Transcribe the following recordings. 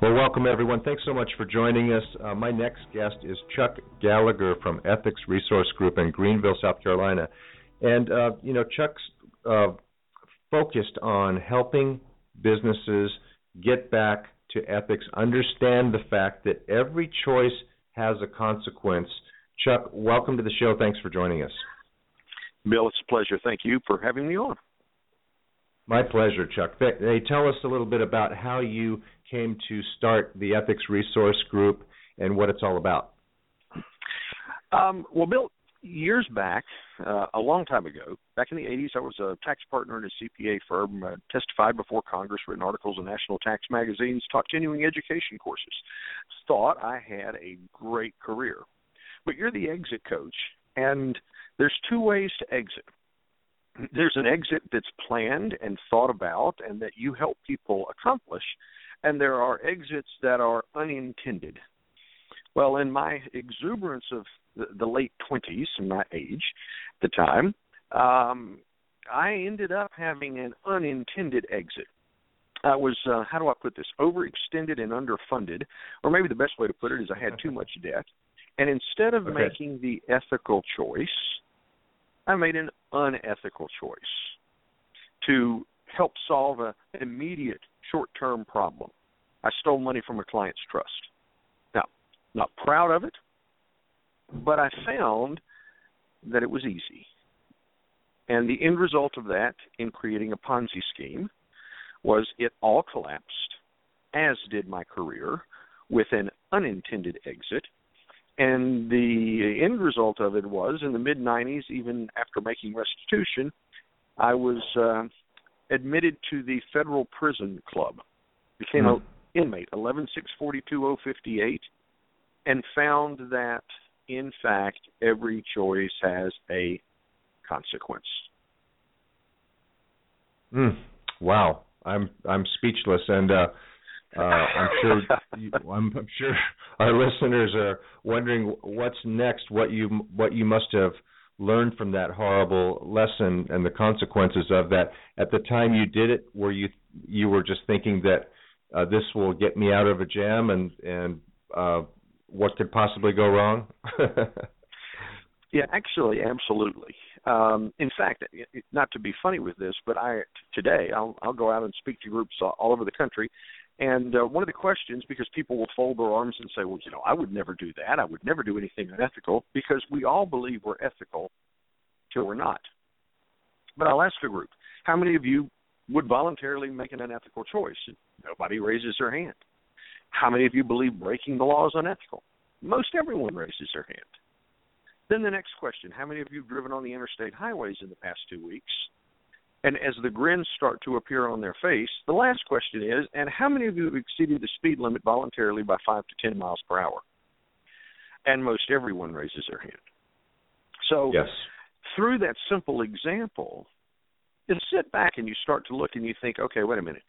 Well, welcome everyone. Thanks so much for joining us. Uh, my next guest is Chuck Gallagher from Ethics Resource Group in Greenville, South Carolina. And, uh, you know, Chuck's uh, focused on helping businesses get back to ethics, understand the fact that every choice has a consequence. Chuck, welcome to the show. Thanks for joining us. Bill, it's a pleasure. Thank you for having me on. My pleasure, Chuck. They tell us a little bit about how you came to start the Ethics Resource Group and what it's all about. Um, well, Bill, years back, uh, a long time ago, back in the 80s, I was a tax partner in a CPA firm, uh, testified before Congress, written articles in national tax magazines, taught continuing education courses. Thought I had a great career. But you're the exit coach, and there's two ways to exit there's an exit that's planned and thought about and that you help people accomplish and there are exits that are unintended. Well in my exuberance of the, the late 20s my age at the time um i ended up having an unintended exit. I was uh, how do I put this? Overextended and underfunded, or maybe the best way to put it is I had too much debt, and instead of okay. making the ethical choice, I made an unethical choice to help solve an immediate short term problem. I stole money from a client's trust. Now, not proud of it, but I found that it was easy. And the end result of that in creating a Ponzi scheme was it all collapsed, as did my career, with an unintended exit and the end result of it was in the mid 90s, even after making restitution, I was uh, admitted to the federal prison club, became mm. an inmate, 11642058, and found that in fact every choice has a consequence. Mm. Wow, I'm I'm speechless, and uh, uh, I'm sure you, I'm, I'm sure our listeners are wondering what's next. What you what you must have learned from that horrible lesson and the consequences of that. At the time you did it, were you you were just thinking that uh, this will get me out of a jam and and uh, what could possibly go wrong? yeah, actually, absolutely. Um, in fact, not to be funny with this, but I today I'll, I'll go out and speak to groups all, all over the country, and uh, one of the questions, because people will fold their arms and say, well, you know, I would never do that. I would never do anything unethical, because we all believe we're ethical till we're not. But I'll ask the group, how many of you would voluntarily make an unethical choice? Nobody raises their hand. How many of you believe breaking the law is unethical? Most everyone raises their hand. Then the next question, how many of you have driven on the interstate highways in the past two weeks and as the grins start to appear on their face, the last question is, and how many of you have exceeded the speed limit voluntarily by 5 to 10 miles per hour? And most everyone raises their hand. So, yes. through that simple example, you sit back and you start to look and you think, okay, wait a minute.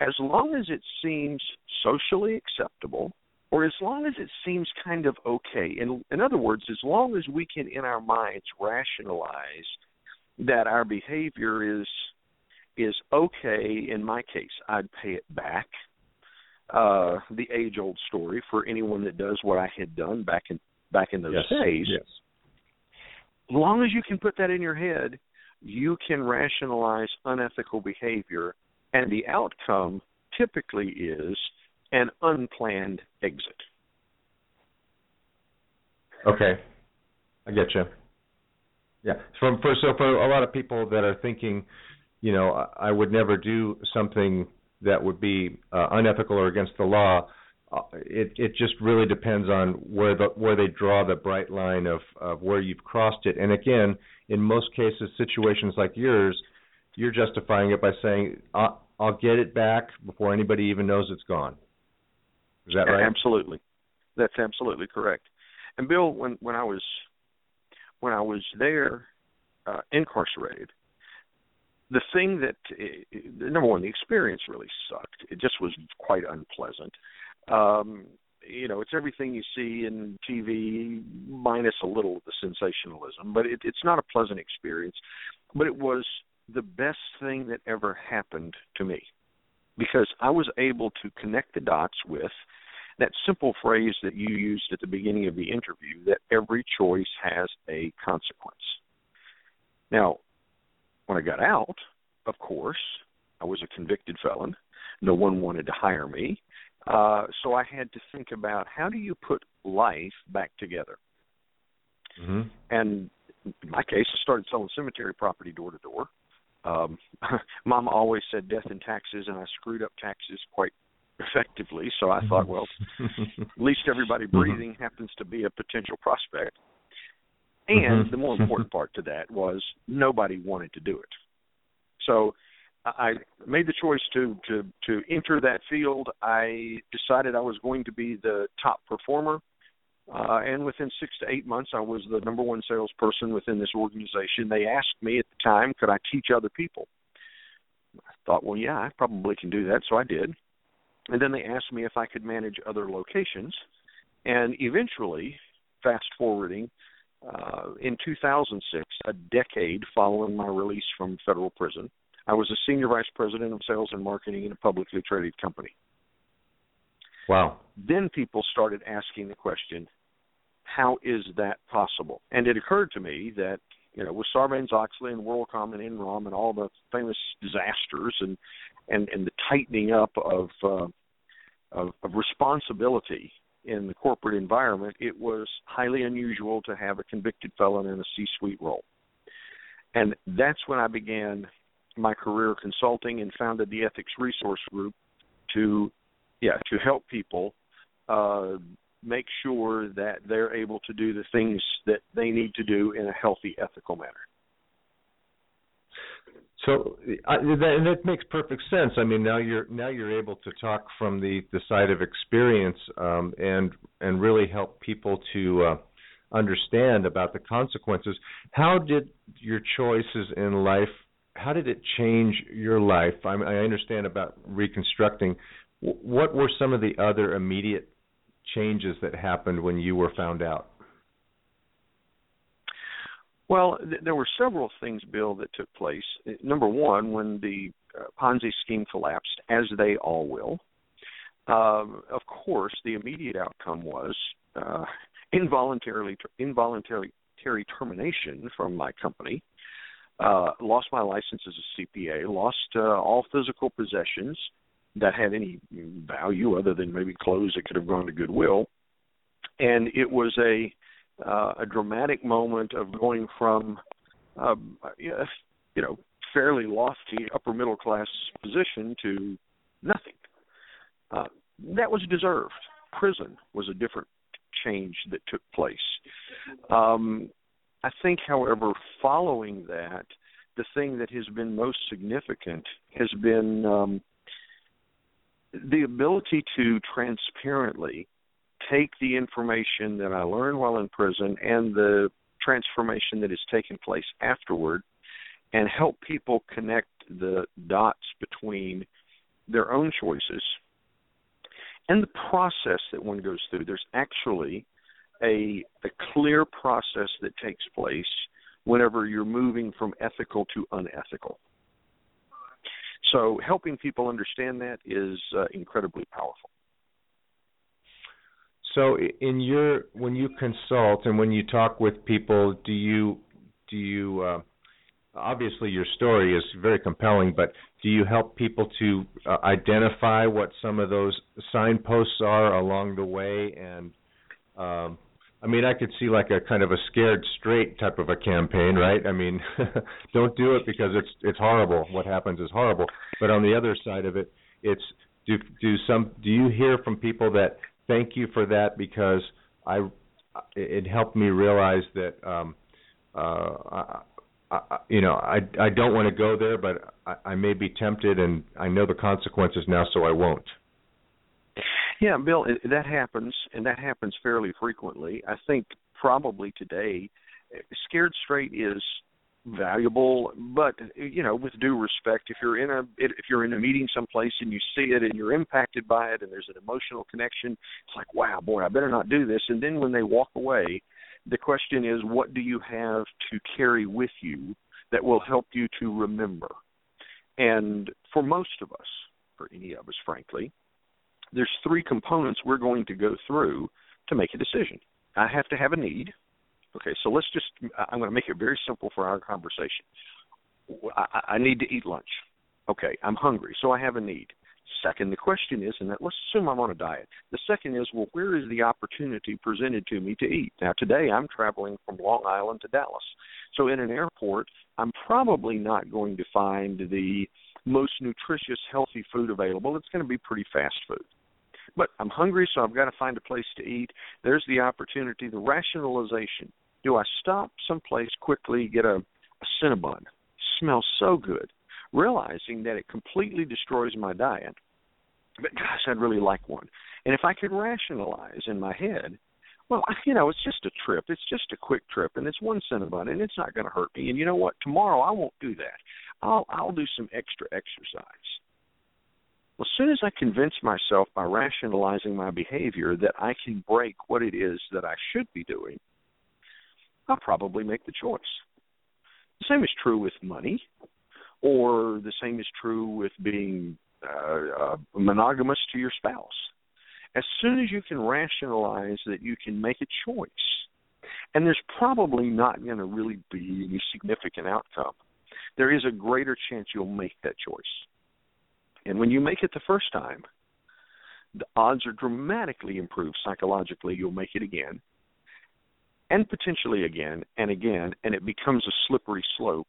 As long as it seems socially acceptable, or as long as it seems kind of okay, in, in other words, as long as we can in our minds rationalize – that our behavior is is okay in my case i'd pay it back. Uh the age old story for anyone that does what i had done back in back in those yes. days. Yes. As long as you can put that in your head you can rationalize unethical behavior and the outcome typically is an unplanned exit. Okay. I get you yeah. From for so for a lot of people that are thinking, you know, I would never do something that would be uh, unethical or against the law. Uh, it it just really depends on where the where they draw the bright line of of where you've crossed it. And again, in most cases, situations like yours, you're justifying it by saying I'll, I'll get it back before anybody even knows it's gone. Is that right? Absolutely. That's absolutely correct. And Bill, when when I was when I was there uh, incarcerated, the thing that uh, number one, the experience really sucked. It just was quite unpleasant. Um, you know, it's everything you see in TV minus a little of the sensationalism, but it, it's not a pleasant experience. But it was the best thing that ever happened to me because I was able to connect the dots with that simple phrase that you used at the beginning of the interview that every choice has a consequence. Now, when I got out, of course, I was a convicted felon. No one wanted to hire me. Uh, so I had to think about how do you put life back together. Mm-hmm. And in my case, I started selling cemetery property door to door. Um, Mom always said death and taxes, and I screwed up taxes quite effectively. So I thought, well, at least everybody mm-hmm. breathing happens to be a potential prospect. And mm-hmm. the more important part to that was nobody wanted to do it. So I made the choice to to to enter that field. I decided I was going to be the top performer, uh, and within six to eight months, I was the number one salesperson within this organization. They asked me at the time, could I teach other people? I thought, well, yeah, I probably can do that, so I did. And then they asked me if I could manage other locations, and eventually, fast forwarding, uh, in 2006, a decade following my release from federal prison. I was a senior vice president of sales and marketing in a publicly traded company. Wow. Then people started asking the question, how is that possible? And it occurred to me that, you know, with Sarbanes Oxley and WorldCom and Enron and all the famous disasters and and, and the tightening up of, uh, of of responsibility in the corporate environment, it was highly unusual to have a convicted felon in a C-suite role. And that's when I began my career consulting and founded the Ethics Resource Group to yeah to help people uh, make sure that they're able to do the things that they need to do in a healthy, ethical manner. So I, that, and that makes perfect sense. I mean, now you're now you're able to talk from the the side of experience um, and and really help people to uh, understand about the consequences. How did your choices in life how did it change your life? I, I understand about reconstructing. What were some of the other immediate changes that happened when you were found out? Well, th- there were several things, Bill, that took place. Number one, when the uh, Ponzi scheme collapsed, as they all will, uh, of course, the immediate outcome was uh, involuntarily involuntary termination from my company uh, lost my license as a CPA, lost uh, all physical possessions that had any value other than maybe clothes that could have gone to Goodwill, and it was a uh, a dramatic moment of going from um, you know fairly lofty upper middle class position to nothing. Uh, that was deserved. Prison was a different change that took place. Um, I think, however, following that, the thing that has been most significant has been um, the ability to transparently take the information that I learned while in prison and the transformation that has taken place afterward and help people connect the dots between their own choices and the process that one goes through. There's actually a, a clear process that takes place whenever you're moving from ethical to unethical. So helping people understand that is uh, incredibly powerful. So in your when you consult and when you talk with people, do you do you uh, obviously your story is very compelling, but do you help people to uh, identify what some of those signposts are along the way and um, I mean, I could see like a kind of a scared straight type of a campaign, right? I mean, don't do it because it's it's horrible. What happens is horrible. But on the other side of it, it's do do some do you hear from people that thank you for that because I it helped me realize that um uh I, I, you know, I I don't want to go there, but I, I may be tempted, and I know the consequences now, so I won't. Yeah, Bill, that happens, and that happens fairly frequently. I think probably today, eh, scared straight is valuable but you know with due respect if you're in a if you're in a meeting someplace and you see it and you're impacted by it and there's an emotional connection it's like wow boy i better not do this and then when they walk away the question is what do you have to carry with you that will help you to remember and for most of us for any of us frankly there's three components we're going to go through to make a decision i have to have a need Okay, so let's just, I'm going to make it very simple for our conversation. I, I need to eat lunch. Okay, I'm hungry, so I have a need. Second, the question is, and that, let's assume I'm on a diet. The second is, well, where is the opportunity presented to me to eat? Now, today I'm traveling from Long Island to Dallas. So, in an airport, I'm probably not going to find the most nutritious, healthy food available. It's going to be pretty fast food. But I'm hungry, so I've got to find a place to eat. There's the opportunity, the rationalization do I stop someplace quickly, get a, a Cinnabon? Smells so good, realizing that it completely destroys my diet. But gosh, I'd really like one. And if I could rationalize in my head, well, you know, it's just a trip. It's just a quick trip, and it's one Cinnabon, and it's not going to hurt me. And you know what? Tomorrow I won't do that. I'll I'll do some extra exercise. Well, as soon as I convince myself by rationalizing my behavior that I can break what it is that I should be doing, I'll probably make the choice. The same is true with money, or the same is true with being uh, uh, monogamous to your spouse. As soon as you can rationalize that you can make a choice, and there's probably not going to really be any significant outcome, there is a greater chance you'll make that choice. And when you make it the first time, the odds are dramatically improved psychologically. You'll make it again and potentially again and again, and it becomes a slippery slope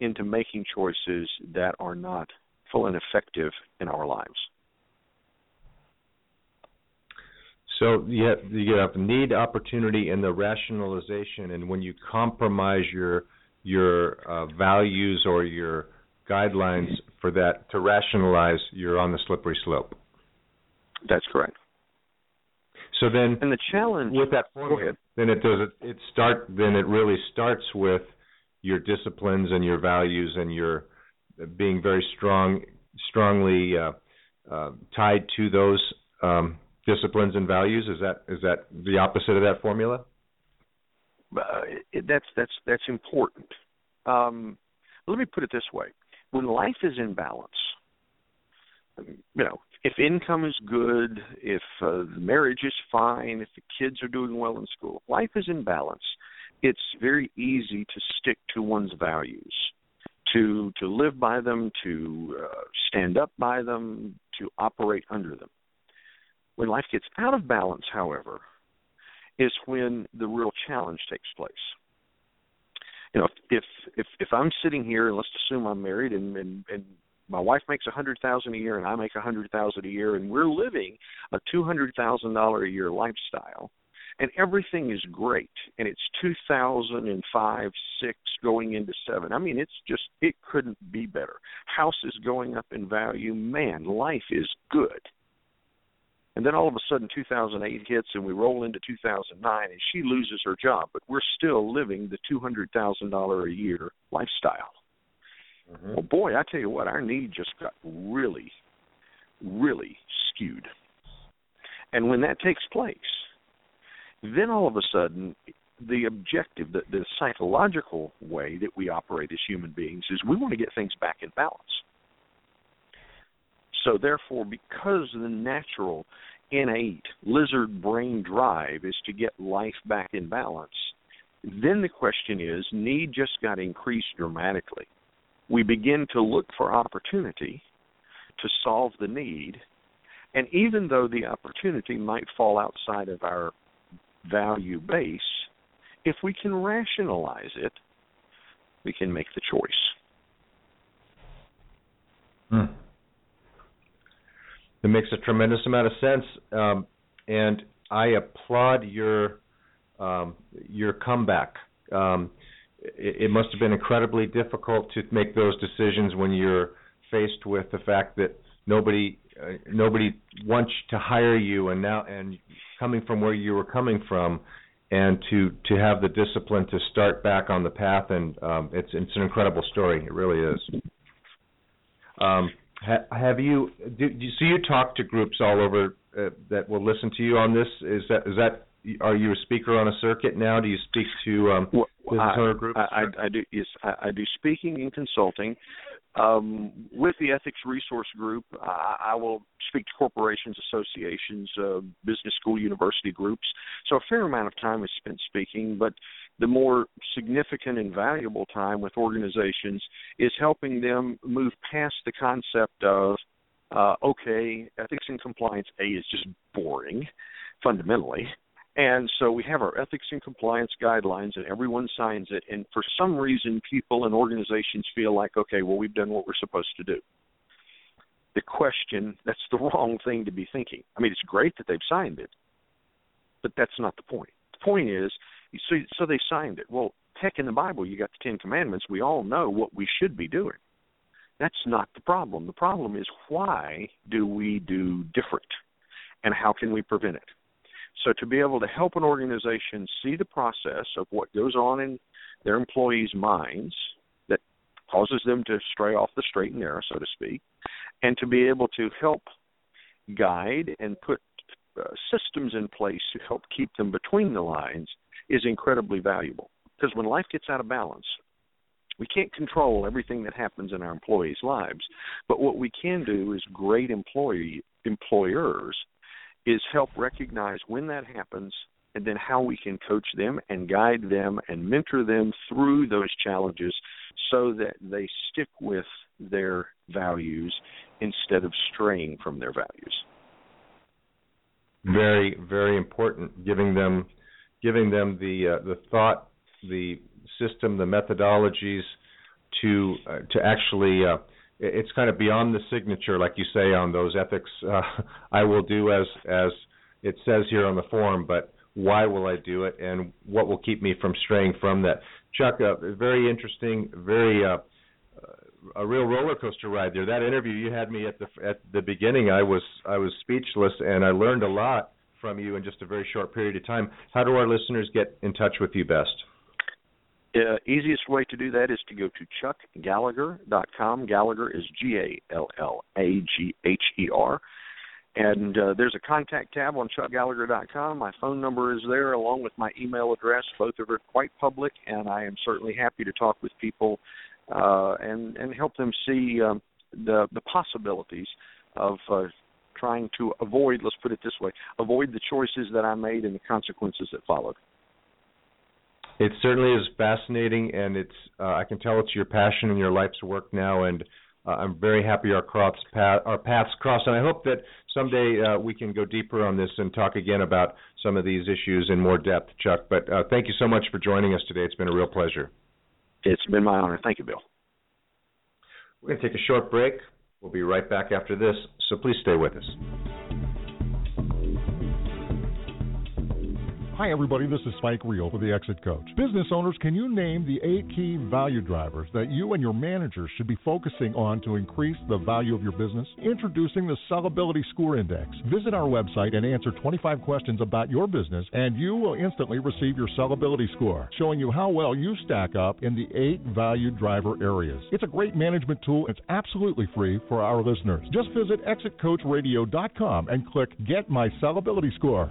into making choices that are not full and effective in our lives. So you have, you have need, opportunity, and the rationalization. And when you compromise your your uh, values or your guidelines for that to rationalize, you're on the slippery slope. That's correct. So then, and the challenge with that formula, then it does it, it start. Then it really starts with your disciplines and your values and your being very strong, strongly uh, uh, tied to those um, disciplines and values. Is that is that the opposite of that formula? Uh, it, that's that's that's important. Um, let me put it this way: when life is in balance, you know, if income is good, if uh, the marriage is fine, if the kids are doing well in school, life is in balance. It's very easy to stick to one's values, to to live by them, to uh, stand up by them, to operate under them. When life gets out of balance, however, is when the real challenge takes place. You know, if if if I'm sitting here and let's assume I'm married and and, and my wife makes a hundred thousand a year and I make a hundred thousand a year and we're living a two hundred thousand dollar a year lifestyle and everything is great and it's two thousand and five six going into seven i mean it's just it couldn't be better. House is going up in value. Man life is good and then all of a sudden 2008 hits and we roll into 2009 and she loses her job but we're still living the $200,000 a year lifestyle Mm-hmm. Well, boy, I tell you what, our need just got really, really skewed. And when that takes place, then all of a sudden, the objective, the, the psychological way that we operate as human beings is we want to get things back in balance. So, therefore, because the natural, innate lizard brain drive is to get life back in balance, then the question is need just got increased dramatically we begin to look for opportunity to solve the need. And even though the opportunity might fall outside of our value base, if we can rationalize it, we can make the choice. Hmm. It makes a tremendous amount of sense, um, and I applaud your um, your comeback. Um, it, it must have been incredibly difficult to make those decisions when you're faced with the fact that nobody uh, nobody wants to hire you and now and coming from where you were coming from and to to have the discipline to start back on the path and um, it's it's an incredible story it really is um, have you do, do so you talk to groups all over uh, that will listen to you on this? Is that is that are you a speaker on a circuit now? Do you speak to um, well, business owner groups I, I, I do yes I, I do speaking and consulting. Um, with the Ethics Resource Group, I, I will speak to corporations, associations, uh, business school, university groups. So a fair amount of time is spent speaking, but the more significant and valuable time with organizations is helping them move past the concept of, uh, okay, ethics and compliance A is just boring, fundamentally, and so we have our ethics and compliance guidelines, and everyone signs it. And for some reason, people and organizations feel like, okay, well, we've done what we're supposed to do. The question, that's the wrong thing to be thinking. I mean, it's great that they've signed it, but that's not the point. The point is, so, so they signed it. Well, heck, in the Bible, you got the Ten Commandments. We all know what we should be doing. That's not the problem. The problem is why do we do different, and how can we prevent it? So to be able to help an organization see the process of what goes on in their employees' minds that causes them to stray off the straight and narrow, so to speak, and to be able to help guide and put uh, systems in place to help keep them between the lines is incredibly valuable. Because when life gets out of balance, we can't control everything that happens in our employees' lives, but what we can do is great employee employers is help recognize when that happens and then how we can coach them and guide them and mentor them through those challenges so that they stick with their values instead of straying from their values. Very, very important. Giving them, giving them the uh, the thought, the system, the methodologies to uh, to actually uh, it's kind of beyond the signature, like you say on those ethics. Uh, I will do as as it says here on the form, but why will I do it, and what will keep me from straying from that? Chuck, uh, very interesting, very uh, a real roller coaster ride there. That interview you had me at the at the beginning, I was I was speechless, and I learned a lot from you in just a very short period of time. How do our listeners get in touch with you best? uh, easiest way to do that is to go to chuckgallagher.com. Gallagher is G A L L A G H E R. And uh, there's a contact tab on chuckgallagher.com. My phone number is there along with my email address. Both are quite public, and I am certainly happy to talk with people uh, and and help them see um, the the possibilities of uh, trying to avoid. Let's put it this way: avoid the choices that I made and the consequences that followed. It certainly is fascinating, and it's uh, I can tell it's your passion and your life's work now, and uh, I'm very happy our crops path, our paths cross, and I hope that someday uh, we can go deeper on this and talk again about some of these issues in more depth, Chuck. But uh, thank you so much for joining us today. It's been a real pleasure. It's been my honor. Thank you, Bill. We're going to take a short break. We'll be right back after this, so please stay with us. Hi, everybody. This is Spike Reel for the Exit Coach. Business owners, can you name the eight key value drivers that you and your managers should be focusing on to increase the value of your business? Introducing the Sellability Score Index. Visit our website and answer 25 questions about your business, and you will instantly receive your sellability score, showing you how well you stack up in the eight value driver areas. It's a great management tool. It's absolutely free for our listeners. Just visit exitcoachradio.com and click Get My Sellability Score.